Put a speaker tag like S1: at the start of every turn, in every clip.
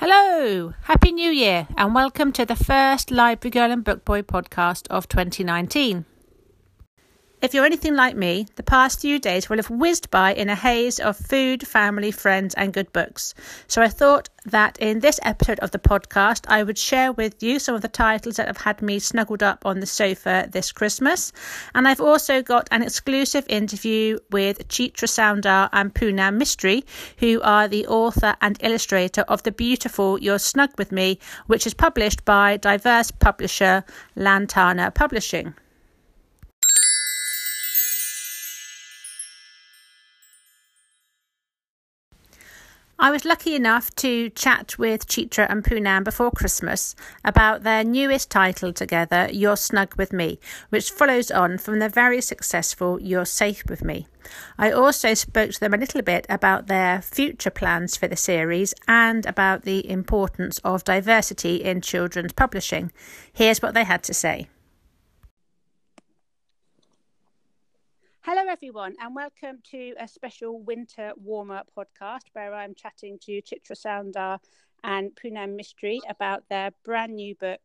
S1: Hello, Happy New Year, and welcome to the first Library Girl and Book Boy podcast of 2019. If you're anything like me, the past few days will have whizzed by in a haze of food, family, friends, and good books. So I thought that in this episode of the podcast, I would share with you some of the titles that have had me snuggled up on the sofa this Christmas. And I've also got an exclusive interview with Chitra Soundar and Poonam Mistry, who are the author and illustrator of the beautiful You're Snug With Me, which is published by diverse publisher Lantana Publishing. I was lucky enough to chat with Chitra and Poonam before Christmas about their newest title together, You're Snug With Me, which follows on from the very successful You're Safe With Me. I also spoke to them a little bit about their future plans for the series and about the importance of diversity in children's publishing. Here's what they had to say. Hello, everyone, and welcome to a special winter warm up podcast where I'm chatting to Chitra Soundar and Poonam Mistry about their brand new book,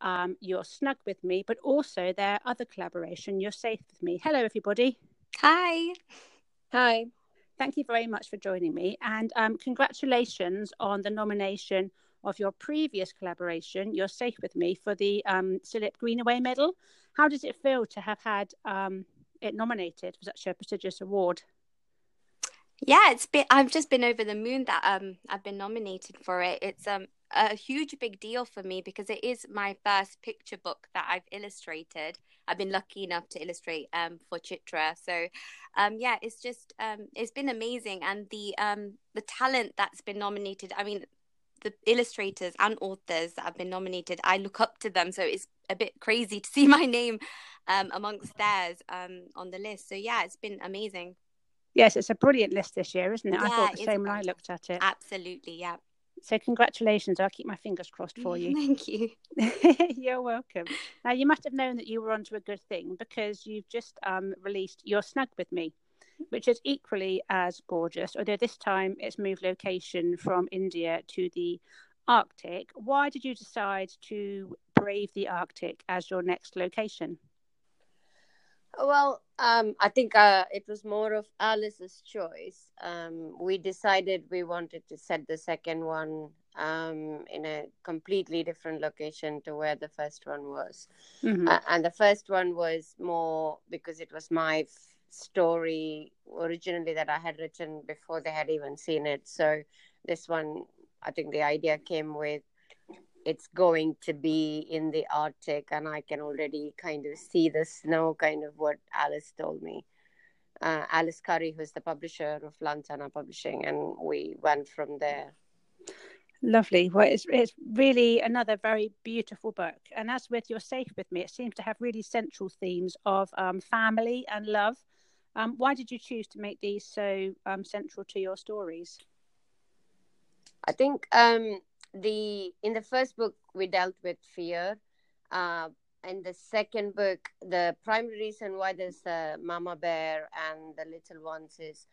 S1: um, You're Snug With Me, but also their other collaboration, You're Safe With Me. Hello, everybody.
S2: Hi.
S3: Hi.
S1: Thank you very much for joining me, and um, congratulations on the nomination of your previous collaboration, You're Safe With Me, for the um, Philip Greenaway Medal. How does it feel to have had um, it nominated for such a prestigious award?
S2: Yeah, it's been. I've just been over the moon that um I've been nominated for it. It's um a huge big deal for me because it is my first picture book that I've illustrated. I've been lucky enough to illustrate um for Chitra. So um yeah, it's just um it's been amazing and the um the talent that's been nominated. I mean, the illustrators and authors that have been nominated, I look up to them. So it's a bit crazy to see my name um, amongst theirs um, on the list. So yeah, it's been amazing.
S1: Yes, it's a brilliant list this year, isn't it? Yeah, I thought the same when I looked at it.
S2: Absolutely, yeah.
S1: So congratulations. I'll keep my fingers crossed for you.
S2: Thank you.
S1: You're welcome. Now you must have known that you were onto a good thing because you've just um, released You're Snug With Me, which is equally as gorgeous, although this time it's moved location from India to the Arctic. Why did you decide to brave the Arctic as your next location?
S3: Well, um, I think uh, it was more of Alice's choice. Um, we decided we wanted to set the second one um, in a completely different location to where the first one was. Mm-hmm. Uh, and the first one was more because it was my f- story originally that I had written before they had even seen it. So this one, I think the idea came with it's going to be in the Arctic, and I can already kind of see the snow, kind of what Alice told me. Uh, Alice Curry, who's the publisher of Lantana Publishing, and we went from there.
S1: Lovely. Well, it's, it's really another very beautiful book. And as with You're Safe With Me, it seems to have really central themes of um, family and love. Um, why did you choose to make these so um, central to your stories?
S3: I think um, the in the first book we dealt with fear uh, in the second book the primary reason why there's a mama bear and the little ones is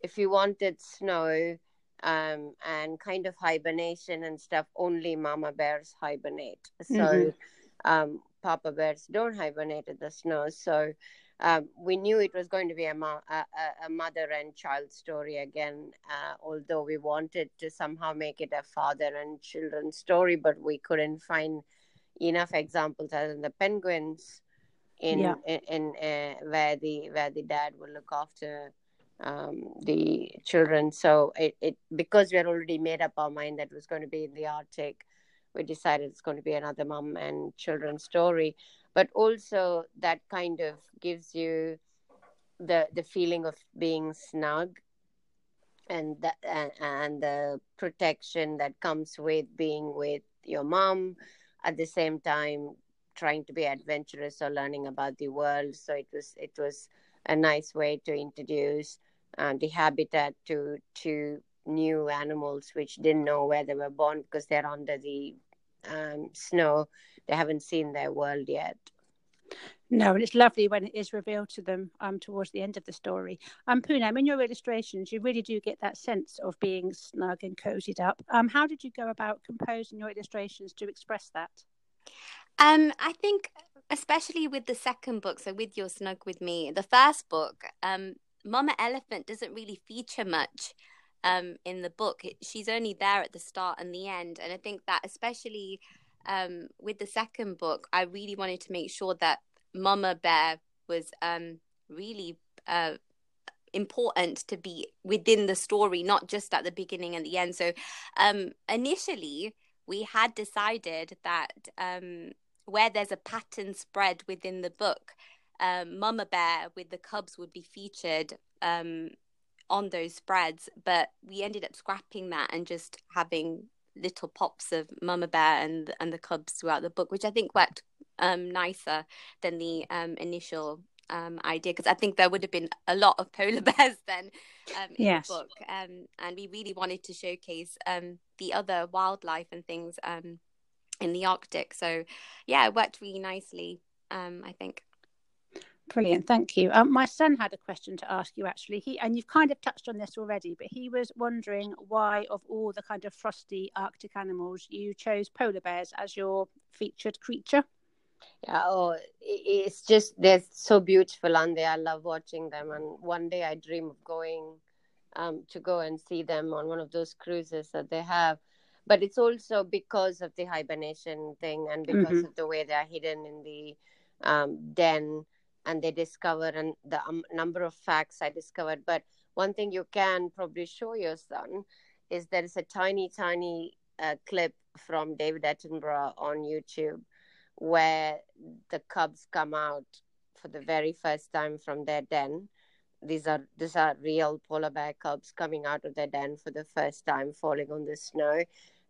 S3: if you wanted snow um, and kind of hibernation and stuff only mama bears hibernate so mm-hmm. um, papa bears don't hibernate in the snow so um, we knew it was going to be a, a, a mother and child story again, uh, although we wanted to somehow make it a father and children story, but we couldn't find enough examples other than the penguins in yeah. in, in uh, where the where the dad will look after um, the children. So it, it because we had already made up our mind that it was going to be in the Arctic, we decided it's going to be another mom and children story but also that kind of gives you the the feeling of being snug and and, and the protection that comes with being with your mom at the same time trying to be adventurous or learning about the world. So it was it was a nice way to introduce uh, the habitat to to new animals which didn't know where they were born because they're under the um, snow they haven't seen their world yet.
S1: No, and it's lovely when it is revealed to them um, towards the end of the story. Um, Poonam, in your illustrations, you really do get that sense of being snug and cozied up. Um, how did you go about composing your illustrations to express that?
S2: Um, I think, especially with the second book, so with Your Snug with Me, the first book, um, Mama Elephant doesn't really feature much um, in the book. She's only there at the start and the end. And I think that, especially um, with the second book, I really wanted to make sure that Mama Bear was um, really uh, important to be within the story, not just at the beginning and the end. So um, initially, we had decided that um, where there's a pattern spread within the book, um, Mama Bear with the cubs would be featured um, on those spreads, but we ended up scrapping that and just having little pops of Mama Bear and and the cubs throughout the book, which I think worked um, nicer than the um, initial um, idea because I think there would have been a lot of polar bears then um, in yes. the book, um, and we really wanted to showcase um, the other wildlife and things um, in the Arctic. So, yeah, it worked really nicely. Um, I think.
S1: Brilliant, thank you. Um, my son had a question to ask you actually. He and you've kind of touched on this already, but he was wondering why, of all the kind of frosty Arctic animals, you chose polar bears as your featured creature.
S3: Yeah, oh, it's just they're so beautiful and they I love watching them. And one day I dream of going um, to go and see them on one of those cruises that they have. But it's also because of the hibernation thing and because mm-hmm. of the way they are hidden in the um, den and they discover and the um, number of facts I discovered. But one thing you can probably show your son is there is a tiny, tiny uh, clip from David Attenborough on YouTube where the cubs come out for the very first time from their den. These are these are real polar bear cubs coming out of their den for the first time, falling on the snow,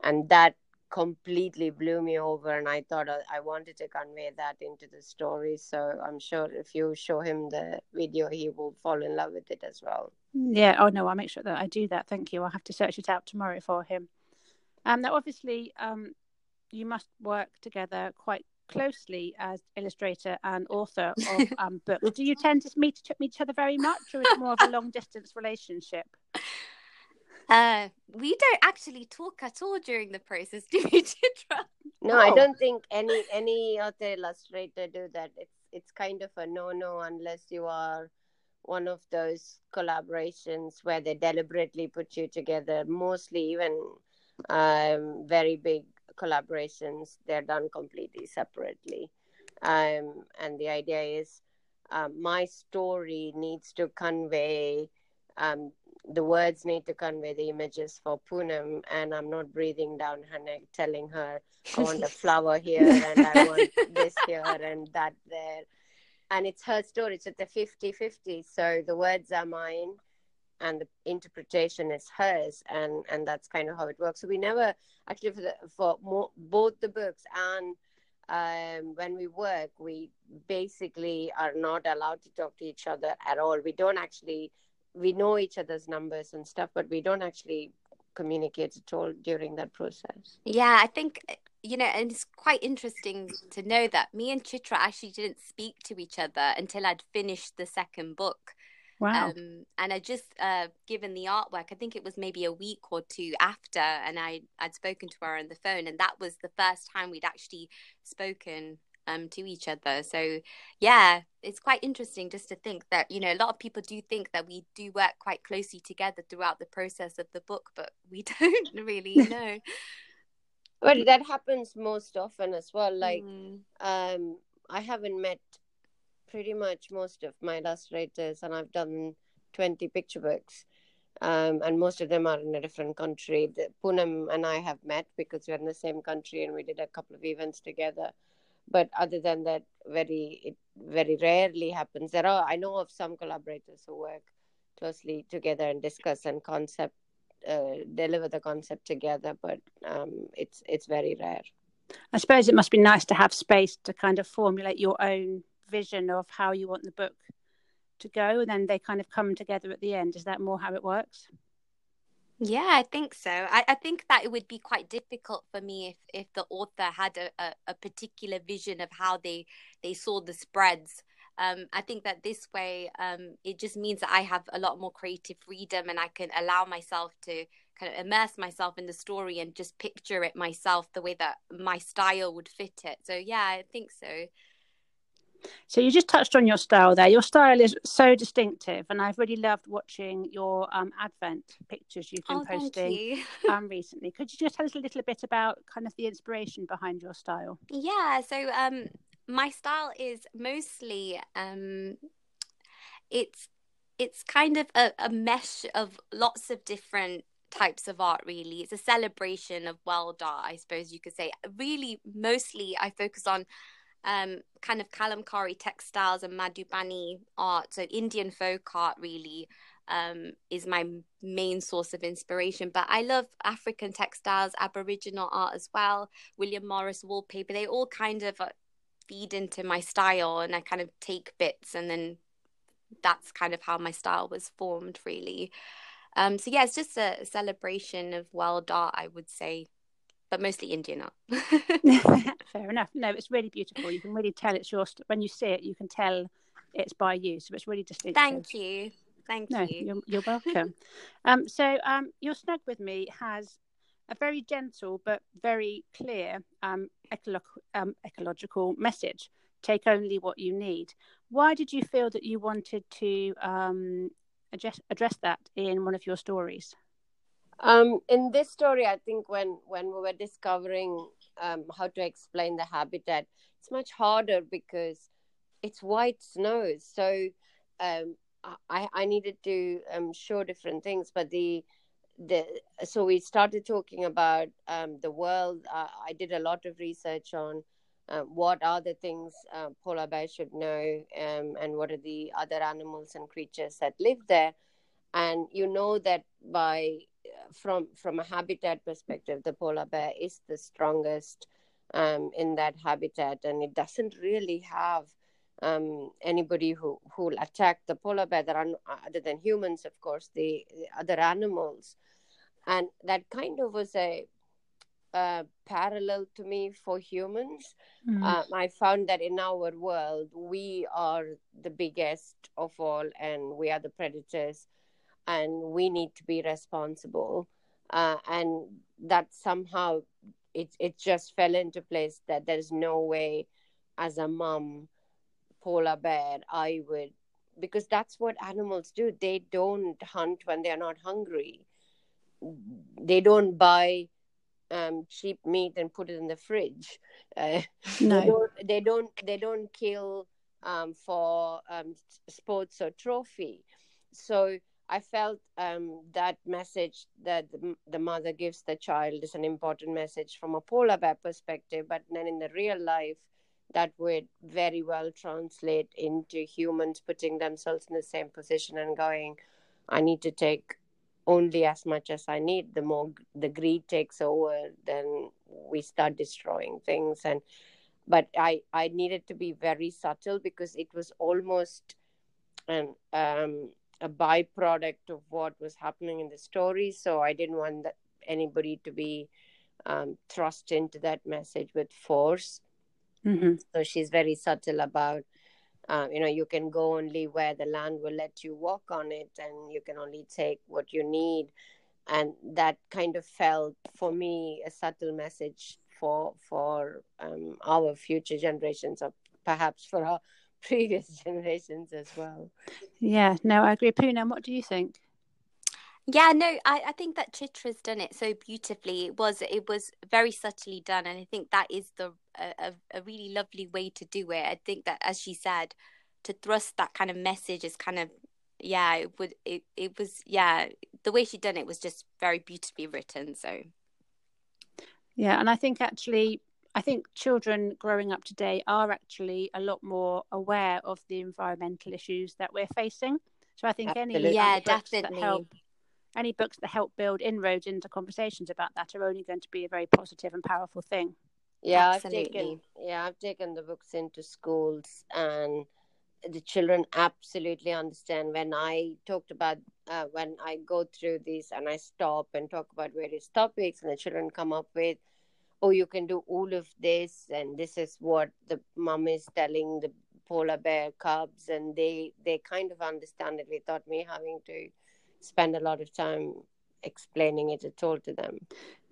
S3: and that completely blew me over. And I thought I wanted to convey that into the story. So I'm sure if you show him the video, he will fall in love with it as well.
S1: Yeah. Oh no, I'll make sure that I do that. Thank you. I'll have to search it out tomorrow for him. Um, now obviously, um, you must work together quite closely as illustrator and author of um, books. Do you tend to meet each other very much, or is it more of a long distance relationship?
S2: Uh, we don't actually talk at all during the process, do we, Chitra?
S3: No, oh. I don't think any any other illustrator do that. It's it's kind of a no no unless you are one of those collaborations where they deliberately put you together. Mostly, even um, very big collaborations they're done completely separately um, and the idea is um, my story needs to convey um, the words need to convey the images for Poonam, and I'm not breathing down her neck, telling her I want a flower here and I want this here and that there. And it's her story. It's at the 50 50. So the words are mine and the interpretation is hers and and that's kind of how it works so we never actually for the, for more, both the books and um, when we work we basically are not allowed to talk to each other at all we don't actually we know each other's numbers and stuff but we don't actually communicate at all during that process
S2: yeah i think you know and it's quite interesting to know that me and chitra actually didn't speak to each other until i'd finished the second book
S1: Wow.
S2: Um, and I just uh, given the artwork, I think it was maybe a week or two after, and I, I'd spoken to her on the phone, and that was the first time we'd actually spoken um, to each other. So, yeah, it's quite interesting just to think that, you know, a lot of people do think that we do work quite closely together throughout the process of the book, but we don't really know.
S3: well, that happens most often as well. Like, mm. um, I haven't met pretty much most of my illustrators, and I've done 20 picture books. Um, and most of them are in a different country. The, Poonam and I have met because we're in the same country and we did a couple of events together. But other than that, very it very rarely happens. There are I know of some collaborators who work closely together and discuss and concept uh, deliver the concept together, but um, it's it's very rare.
S1: I suppose it must be nice to have space to kind of formulate your own vision of how you want the book to go and then they kind of come together at the end is that more how it works
S2: Yeah, I think so. I, I think that it would be quite difficult for me if, if the author had a, a, a particular vision of how they, they saw the spreads. Um, I think that this way, um, it just means that I have a lot more creative freedom and I can allow myself to kind of immerse myself in the story and just picture it myself the way that my style would fit it. So, yeah, I think so.
S1: So you just touched on your style there. Your style is so distinctive, and I've really loved watching your um, Advent pictures you've been
S2: oh,
S1: posting
S2: you.
S1: um, recently. Could you just tell us a little bit about kind of the inspiration behind your style?
S2: Yeah, so um, my style is mostly um, it's it's kind of a, a mesh of lots of different types of art really it's a celebration of world art i suppose you could say really mostly i focus on um, kind of kalamkari textiles and Madhubani art. So Indian folk art really um, is my main source of inspiration. But I love African textiles, Aboriginal art as well. William Morris wallpaper. They all kind of uh, feed into my style, and I kind of take bits, and then that's kind of how my style was formed, really. Um, so yeah, it's just a celebration of world art, I would say but mostly Indian art.
S1: Fair enough. No, it's really beautiful. You can really tell it's yours when you see it. You can tell it's by you, so it's really distinctive.
S2: Thank you. Thank
S1: no,
S2: you.
S1: You're, you're welcome. um, so um, you're snug with me has a very gentle but very clear um, ecolo- um, ecological message. Take only what you need. Why did you feel that you wanted to um, address, address that in one of your stories?
S3: Um, in this story, I think when when we were discovering um, how to explain the habitat, it's much harder because it's white snow. So um, I I needed to um, show different things, but the the so we started talking about um, the world. Uh, I did a lot of research on. Uh, what are the things uh, polar bears should know, and what are the other animals and creatures that live there? And you know that by from from a habitat perspective, the polar bear is the strongest um, in that habitat, and it doesn't really have um, anybody who who will attack the polar bear. There are other than humans, of course, the, the other animals, and that kind of was a uh, parallel to me for humans. Mm. Uh, I found that in our world, we are the biggest of all, and we are the predators and we need to be responsible. Uh, and that somehow it, it just fell into place that there's no way as a mom polar bear i would because that's what animals do. They don't hunt when they're not hungry. They don't buy um, cheap meat and put it in the fridge. Uh, no. they, don't, they don't they don't kill um, for um, sports or trophy. So I felt um, that message that the, the, mother gives the child is an important message from a polar bear perspective, but then in the real life, that would very well translate into humans putting themselves in the same position and going, I need to take only as much as I need. The more the greed takes over, then we start destroying things. And but I I needed to be very subtle because it was almost an um a byproduct of what was happening in the story. So I didn't want that, anybody to be um, thrust into that message with force. Mm-hmm. So she's very subtle about, uh, you know, you can go only where the land will let you walk on it, and you can only take what you need. And that kind of felt for me a subtle message for for um, our future generations, or perhaps for our previous generations as well.
S1: Yeah, no, I agree. Poonam, what do you think?
S2: Yeah, no, I, I think that Chitra's done it so beautifully. It was it was very subtly done, and I think that is the a, a really lovely way to do it. I think that, as she said, to thrust that kind of message is kind of yeah, it would it it was yeah the way she done it was just very beautifully written. So
S1: yeah, and I think actually I think children growing up today are actually a lot more aware of the environmental issues that we're facing. So I think Absolutely. any
S2: yeah, definitely.
S1: help any books that help build inroads into conversations about that are only going to be a very positive and powerful thing.
S3: Yeah, Absolutely. I've taken yeah, I've taken the books into schools and the children absolutely understand when i talked about uh, when i go through this and i stop and talk about various topics and the children come up with oh you can do all of this and this is what the mom is telling the polar bear cubs and they they kind of understand it without me having to spend a lot of time explaining it at all to them.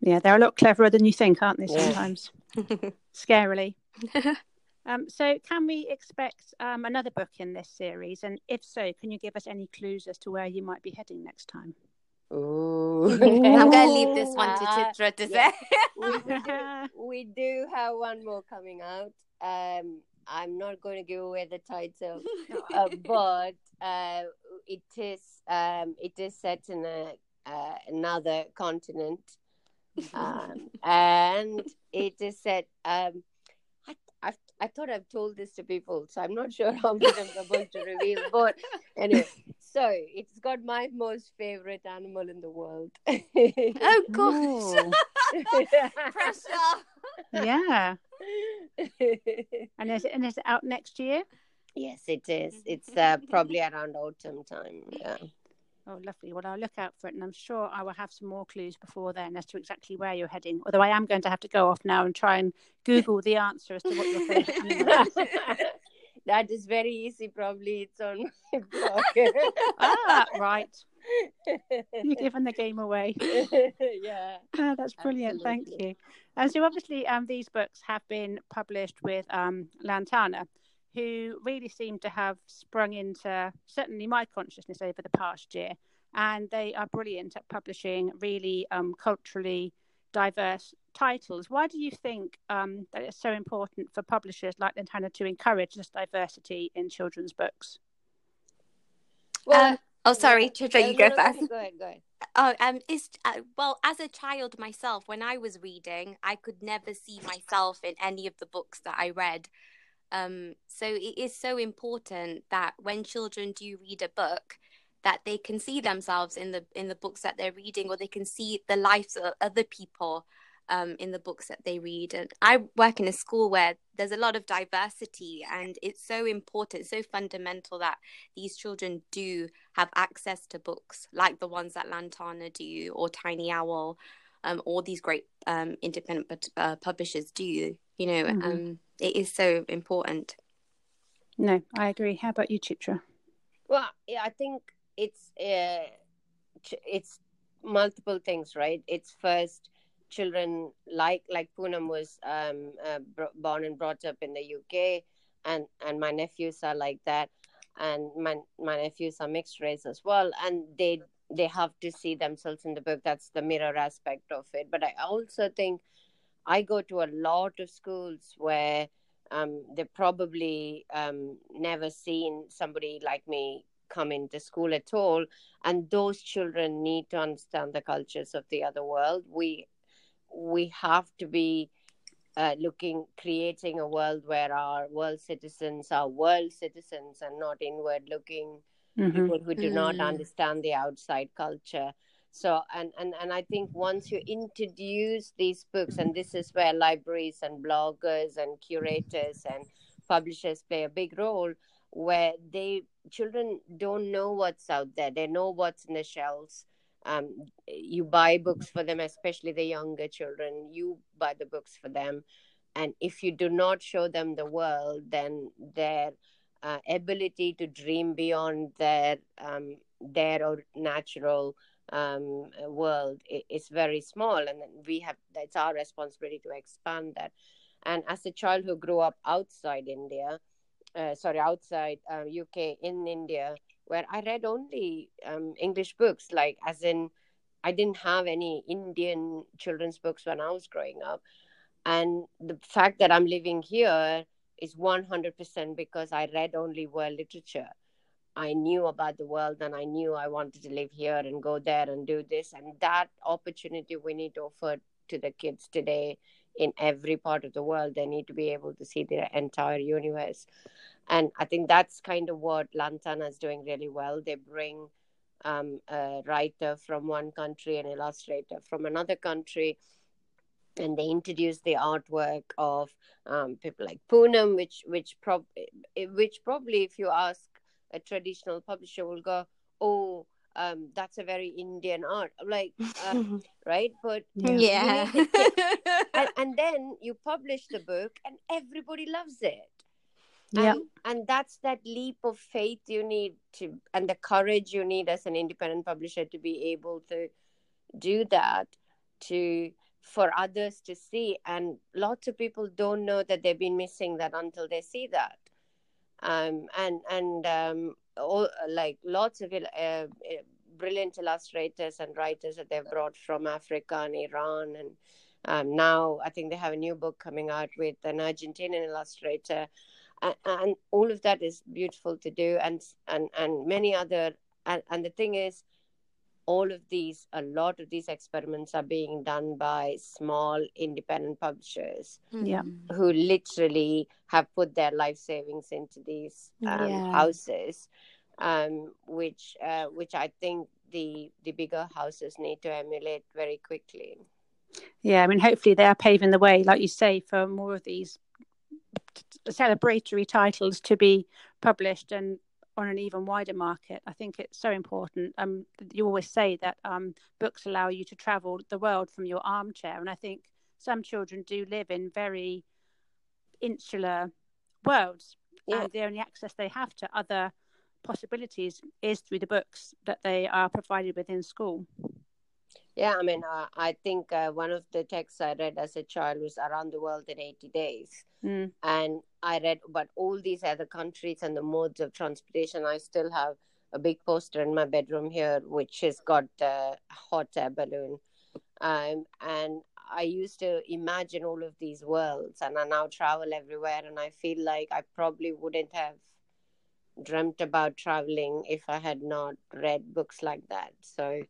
S1: Yeah they're a lot cleverer than you think aren't they sometimes? Yeah. scarily. Um, so can we expect um, another book in this series? And if so can you give us any clues as to where you might be heading next time
S3: Ooh. I'm
S2: going to leave this one to Chitra to yeah. say.
S3: we, do, we do have one more coming out. Um, I'm not going to give away the title, uh, but uh, it is um, it is set in a, uh, another continent, um, and it is set. Um, I, I I thought I've told this to people, so I'm not sure how much I'm supposed to reveal. But anyway, so it's got my most favorite animal in the world.
S2: oh gosh! Pressure.
S1: Yeah. and is it and is it out next year?
S3: Yes, it is. It's uh, probably around autumn time. Yeah.
S1: Oh, lovely. Well, I'll look out for it, and I'm sure I will have some more clues before then as to exactly where you're heading. Although I am going to have to go off now and try and Google the answer as to what your favourite is.
S3: That is very easy. Probably it's on my blog.
S1: ah, right. You're giving the game away.
S3: yeah.
S1: Oh, that's brilliant. Absolutely. Thank you. And so, obviously, um, these books have been published with um, Lantana who really seem to have sprung into certainly my consciousness over the past year. And they are brilliant at publishing really um, culturally diverse titles. Why do you think um, that it's so important for publishers like Lantana to encourage this diversity in children's books?
S2: Well, um, oh, sorry, Chitra, you go first.
S3: Go ahead, go ahead.
S2: Oh, um, it's uh, well, as a child myself, when I was reading, I could never see myself in any of the books that I read. Um, so it is so important that when children do read a book, that they can see themselves in the in the books that they're reading, or they can see the lives of other people um, in the books that they read. And I work in a school where there's a lot of diversity, and it's so important, so fundamental that these children do have access to books like the ones that Lantana do, or Tiny Owl, um, all these great um, independent uh, publishers do. You know, mm-hmm. um, it is so important.
S1: No, I agree. How about you, Chitra?
S3: Well, yeah, I think it's uh, it's multiple things, right? It's first children like like Poonam was um, uh, born and brought up in the UK, and and my nephews are like that, and my my nephews are mixed race as well, and they they have to see themselves in the book. That's the mirror aspect of it. But I also think I go to a lot of schools where um, they've probably um, never seen somebody like me come into school at all. And those children need to understand the cultures of the other world. We we have to be uh, looking, creating a world where our world citizens are world citizens and not inward looking mm-hmm. people who do mm-hmm. not understand the outside culture so and, and and i think once you introduce these books and this is where libraries and bloggers and curators and publishers play a big role where they children don't know what's out there they know what's in the shelves um, you buy books for them especially the younger children you buy the books for them and if you do not show them the world then their uh, ability to dream beyond their um, their natural um, world is very small, and we have it's our responsibility to expand that. And as a child who grew up outside India, uh, sorry, outside uh, UK in India, where I read only um, English books, like as in I didn't have any Indian children's books when I was growing up. And the fact that I'm living here is 100% because I read only world literature. I knew about the world and I knew I wanted to live here and go there and do this. And that opportunity we need to offer to the kids today in every part of the world. They need to be able to see the entire universe. And I think that's kind of what Lantana is doing really well. They bring um, a writer from one country, an illustrator from another country, and they introduce the artwork of um, people like Poonam, which which prob which probably if you ask a traditional publisher will go, oh, um, that's a very Indian art, like uh, right? But
S2: yeah,
S3: and, and, then you publish the book, and everybody loves it.
S1: Yeah,
S3: and, and that's that leap of faith you need to, and the courage you need as an independent publisher to be able to do that to for others to see. And lots of people don't know that they've been missing that until they see that. Um, and and um, all, like lots of uh, brilliant illustrators and writers that they've brought from Africa and Iran. And um, now I think they have a new book coming out with an Argentinian illustrator. And, and all of that is beautiful to do. And and and many other and, and the thing is all of these, a lot of these experiments are being done by small independent publishers
S1: yeah.
S3: who literally have put their life savings into these um, yeah. houses, um, which uh, which I think the the bigger houses need to emulate very quickly.
S1: Yeah, I mean, hopefully they are paving the way, like you say, for more of these celebratory titles to be published and on an even wider market. I think it's so important. Um, you always say that um, books allow you to travel the world from your armchair, and I think some children do live in very insular worlds, yeah. and the only access they have to other possibilities is through the books that they are provided with in school.
S3: Yeah, I mean, uh, I think uh, one of the texts I read as a child was Around the World in 80 Days.
S1: Mm.
S3: And I read about all these other countries and the modes of transportation. I still have a big poster in my bedroom here, which has got a hot air balloon. Um, and I used to imagine all of these worlds, and I now travel everywhere. And I feel like I probably wouldn't have dreamt about traveling if I had not read books like that. So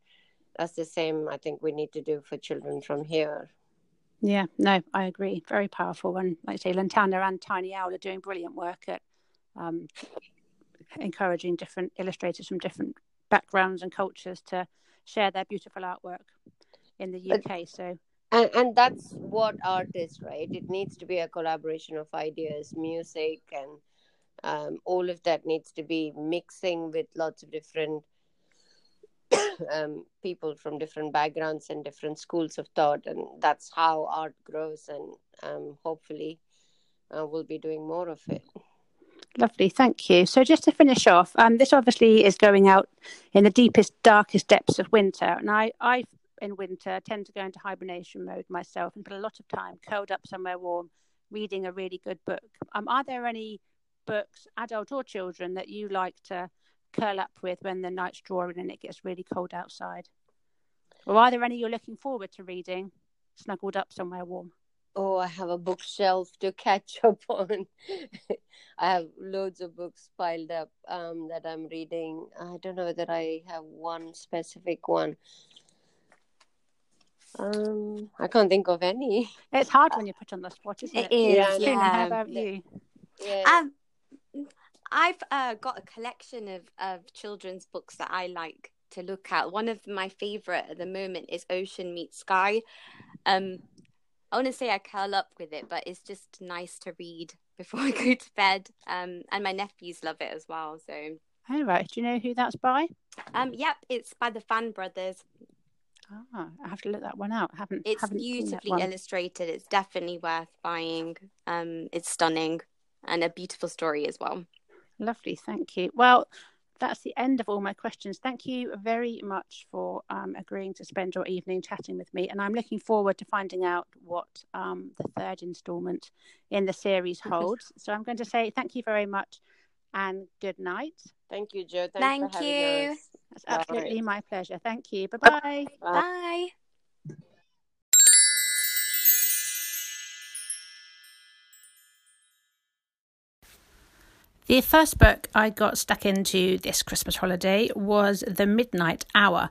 S3: that's the same I think we need to do for children from here.
S1: Yeah, no, I agree. Very powerful. And like I say, Lantana and Tiny Owl are doing brilliant work at um, encouraging different illustrators from different backgrounds and cultures to share their beautiful artwork in the UK. But, so
S3: and, and that's what art is, right? It needs to be a collaboration of ideas, music and um, all of that needs to be mixing with lots of different um, people from different backgrounds and different schools of thought, and that's how art grows. And um, hopefully, uh, we'll be doing more of it.
S1: Lovely, thank you. So, just to finish off, um, this obviously is going out in the deepest, darkest depths of winter, and I, I, in winter, tend to go into hibernation mode myself and put a lot of time curled up somewhere warm, reading a really good book. Um, are there any books, adult or children, that you like to curl up with when the night's drawing and it gets really cold outside? Or are there any you're looking forward to reading, snuggled up somewhere warm?
S3: Oh, I have a bookshelf to catch up on. I have loads of books piled up um, that I'm reading. I don't know whether I have one specific one. Um, I can't think of any.
S1: It's hard when you put on the spot, isn't it?
S2: It is. Yeah.
S1: yeah. How about you?
S2: Yeah. Um, I've uh, got a collection of, of children's books that I like to look at. One of my favorite at the moment is Ocean Meets Sky. Um, I want to say I curl up with it, but it's just nice to read before I go to bed. Um, and my nephews love it as well. So.
S1: All right. Do you know who that's by?
S2: Um, yep, it's by the Fan Brothers.
S1: Ah, I have to look that one out. I haven't.
S2: It's
S1: haven't
S2: beautifully illustrated. It's definitely worth buying. Um, it's stunning and a beautiful story as well.
S1: Lovely, thank you. Well, that's the end of all my questions. Thank you very much for um, agreeing to spend your evening chatting with me. And I'm looking forward to finding out what um, the third instalment in the series holds. so I'm going to say thank you very much and good night.
S3: Thank you, Jo.
S2: Thanks thank you.
S1: Us. That's absolutely my pleasure. Thank you. Bye-bye.
S2: Bye. Bye.
S1: The first book I got stuck into this Christmas holiday was The Midnight Hour,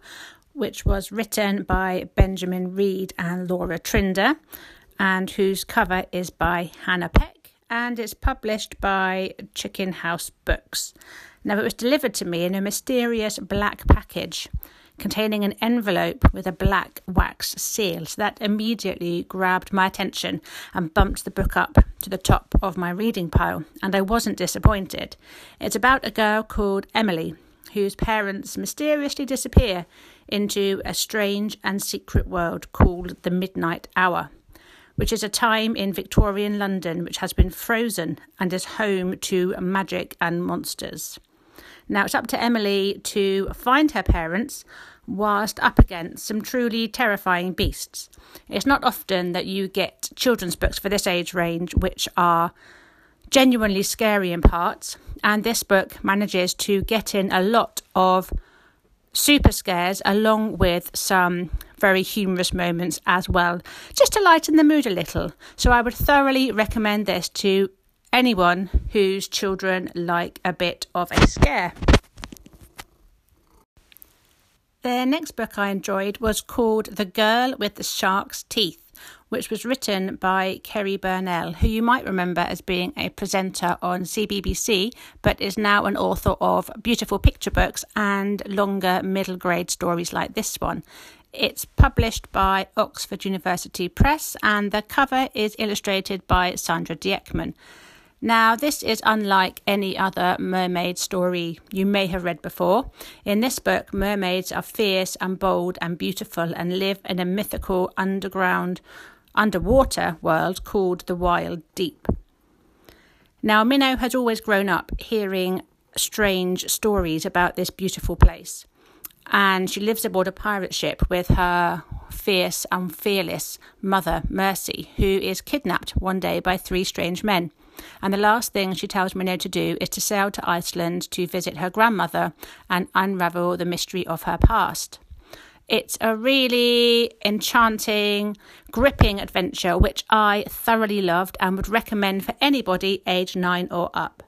S1: which was written by Benjamin Read and Laura Trinder, and whose cover is by Hannah Peck, and it's published by Chicken House Books. Now, it was delivered to me in a mysterious black package. Containing an envelope with a black wax seal. So that immediately grabbed my attention and bumped the book up to the top of my reading pile, and I wasn't disappointed. It's about a girl called Emily whose parents mysteriously disappear into a strange and secret world called the Midnight Hour which is a time in Victorian London which has been frozen and is home to magic and monsters. Now it's up to Emily to find her parents whilst up against some truly terrifying beasts. It's not often that you get children's books for this age range which are genuinely scary in parts, and this book manages to get in a lot of super scares along with some very humorous moments as well, just to lighten the mood a little. So I would thoroughly recommend this to anyone whose children like a bit of a scare. The next book I enjoyed was called The Girl with the Shark's Teeth which was written by Cerrie Burnell, who you might remember as being a presenter on CBBC, but is now an author of beautiful picture books and longer middle grade stories like this one. It's published by Oxford University Press, and the cover is illustrated by Sandra Dieckmann. Now, this is unlike any other mermaid story you may have read before. In this book, mermaids are fierce and bold and beautiful and live in a mythical underground underwater world called the Wild Deep. Now, Minnow has always grown up hearing strange stories about this beautiful place, and she lives aboard a pirate ship with her fierce and fearless mother, Mercy, who is kidnapped one day by three strange men. And the last thing she tells Minnow to do is to sail to Iceland to visit her grandmother and unravel the mystery of her past. It's a really enchanting, gripping adventure which I thoroughly loved and would recommend for anybody aged nine or up.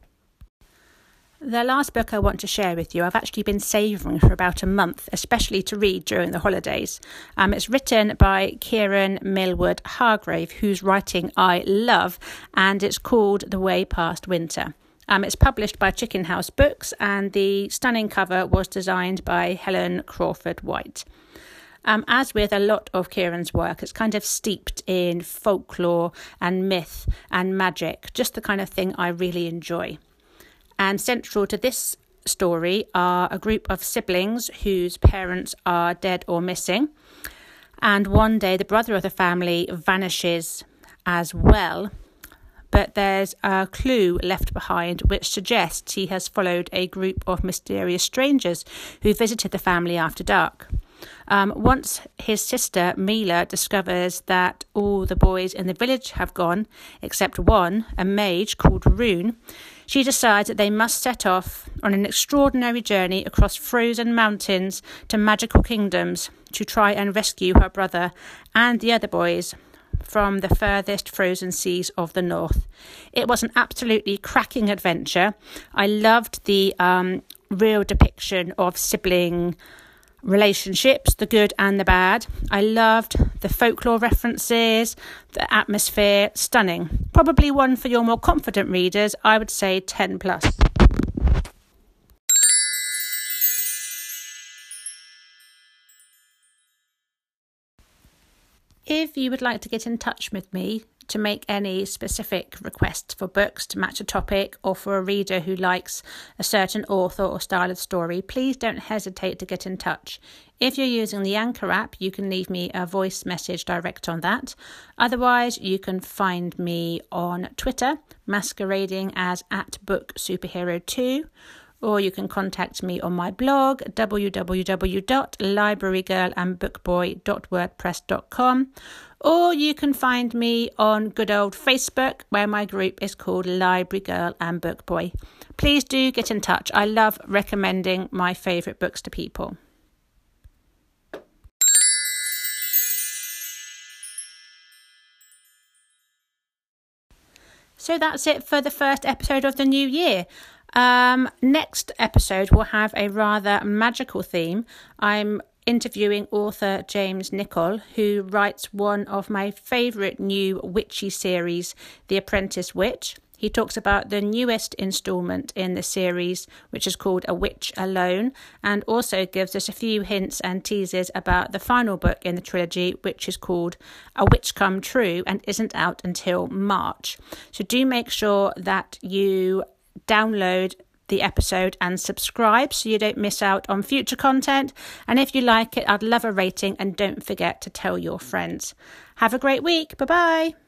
S1: The last book I want to share with you, I've actually been savouring for about a month, especially to read during the holidays. Um, it's written by Kieran Millwood Hargrave, whose writing I love, and it's called The Way Past Winter. Um, it's published by Chicken House Books, and the stunning cover was designed by Helen Crawford White. Um, as with a lot of Kieran's work, it's kind of steeped in folklore and myth and magic, just the kind of thing I really enjoy. And central to this story are a group of siblings whose parents are dead or missing. And one day, the brother of the family vanishes as well. But there's a clue left behind which suggests he has followed a group of mysterious strangers who visited the family after dark. Um, once his sister Mila discovers that all the boys in the village have gone except one, a mage called Rune, she decides that they must set off on an extraordinary journey across frozen mountains to magical kingdoms to try and rescue her brother and the other boys from the furthest frozen seas of the north. It was an absolutely cracking adventure. I loved the um, real depiction of sibling relationships, the good and the bad. I loved the folklore references, the atmosphere, stunning. Probably one for your more confident readers, I would say 10 plus. If you would like to get in touch with me to make any specific requests for books to match a topic or for a reader who likes a certain author or style of story, please don't hesitate to get in touch. If you're using the Anchor app, you can leave me a voice message direct on that. Otherwise, you can find me on Twitter, masquerading as at Book Superhero 2 or you can contact me on my blog www.librarygirlandbookboy.wordpress.com or you can find me on good old Facebook where my group is called Library Girl and Book Boy. Please do get in touch. I love recommending my favourite books to people. So that's it for the first episode of the new year. Um, next episode will have a rather magical theme. I'm interviewing author James Nicol, who writes one of my favourite new witchy series, The Apprentice Witch. He talks about the newest installment in the series, which is called A Witch Alone, and also gives us a few hints and teases about the final book in the trilogy, which is called A Witch Come True and isn't out until March. So do make sure that you download the episode and subscribe so you don't miss out on future content. And if you like it, I'd love a rating and don't forget to tell your friends. Have a great week. Bye bye.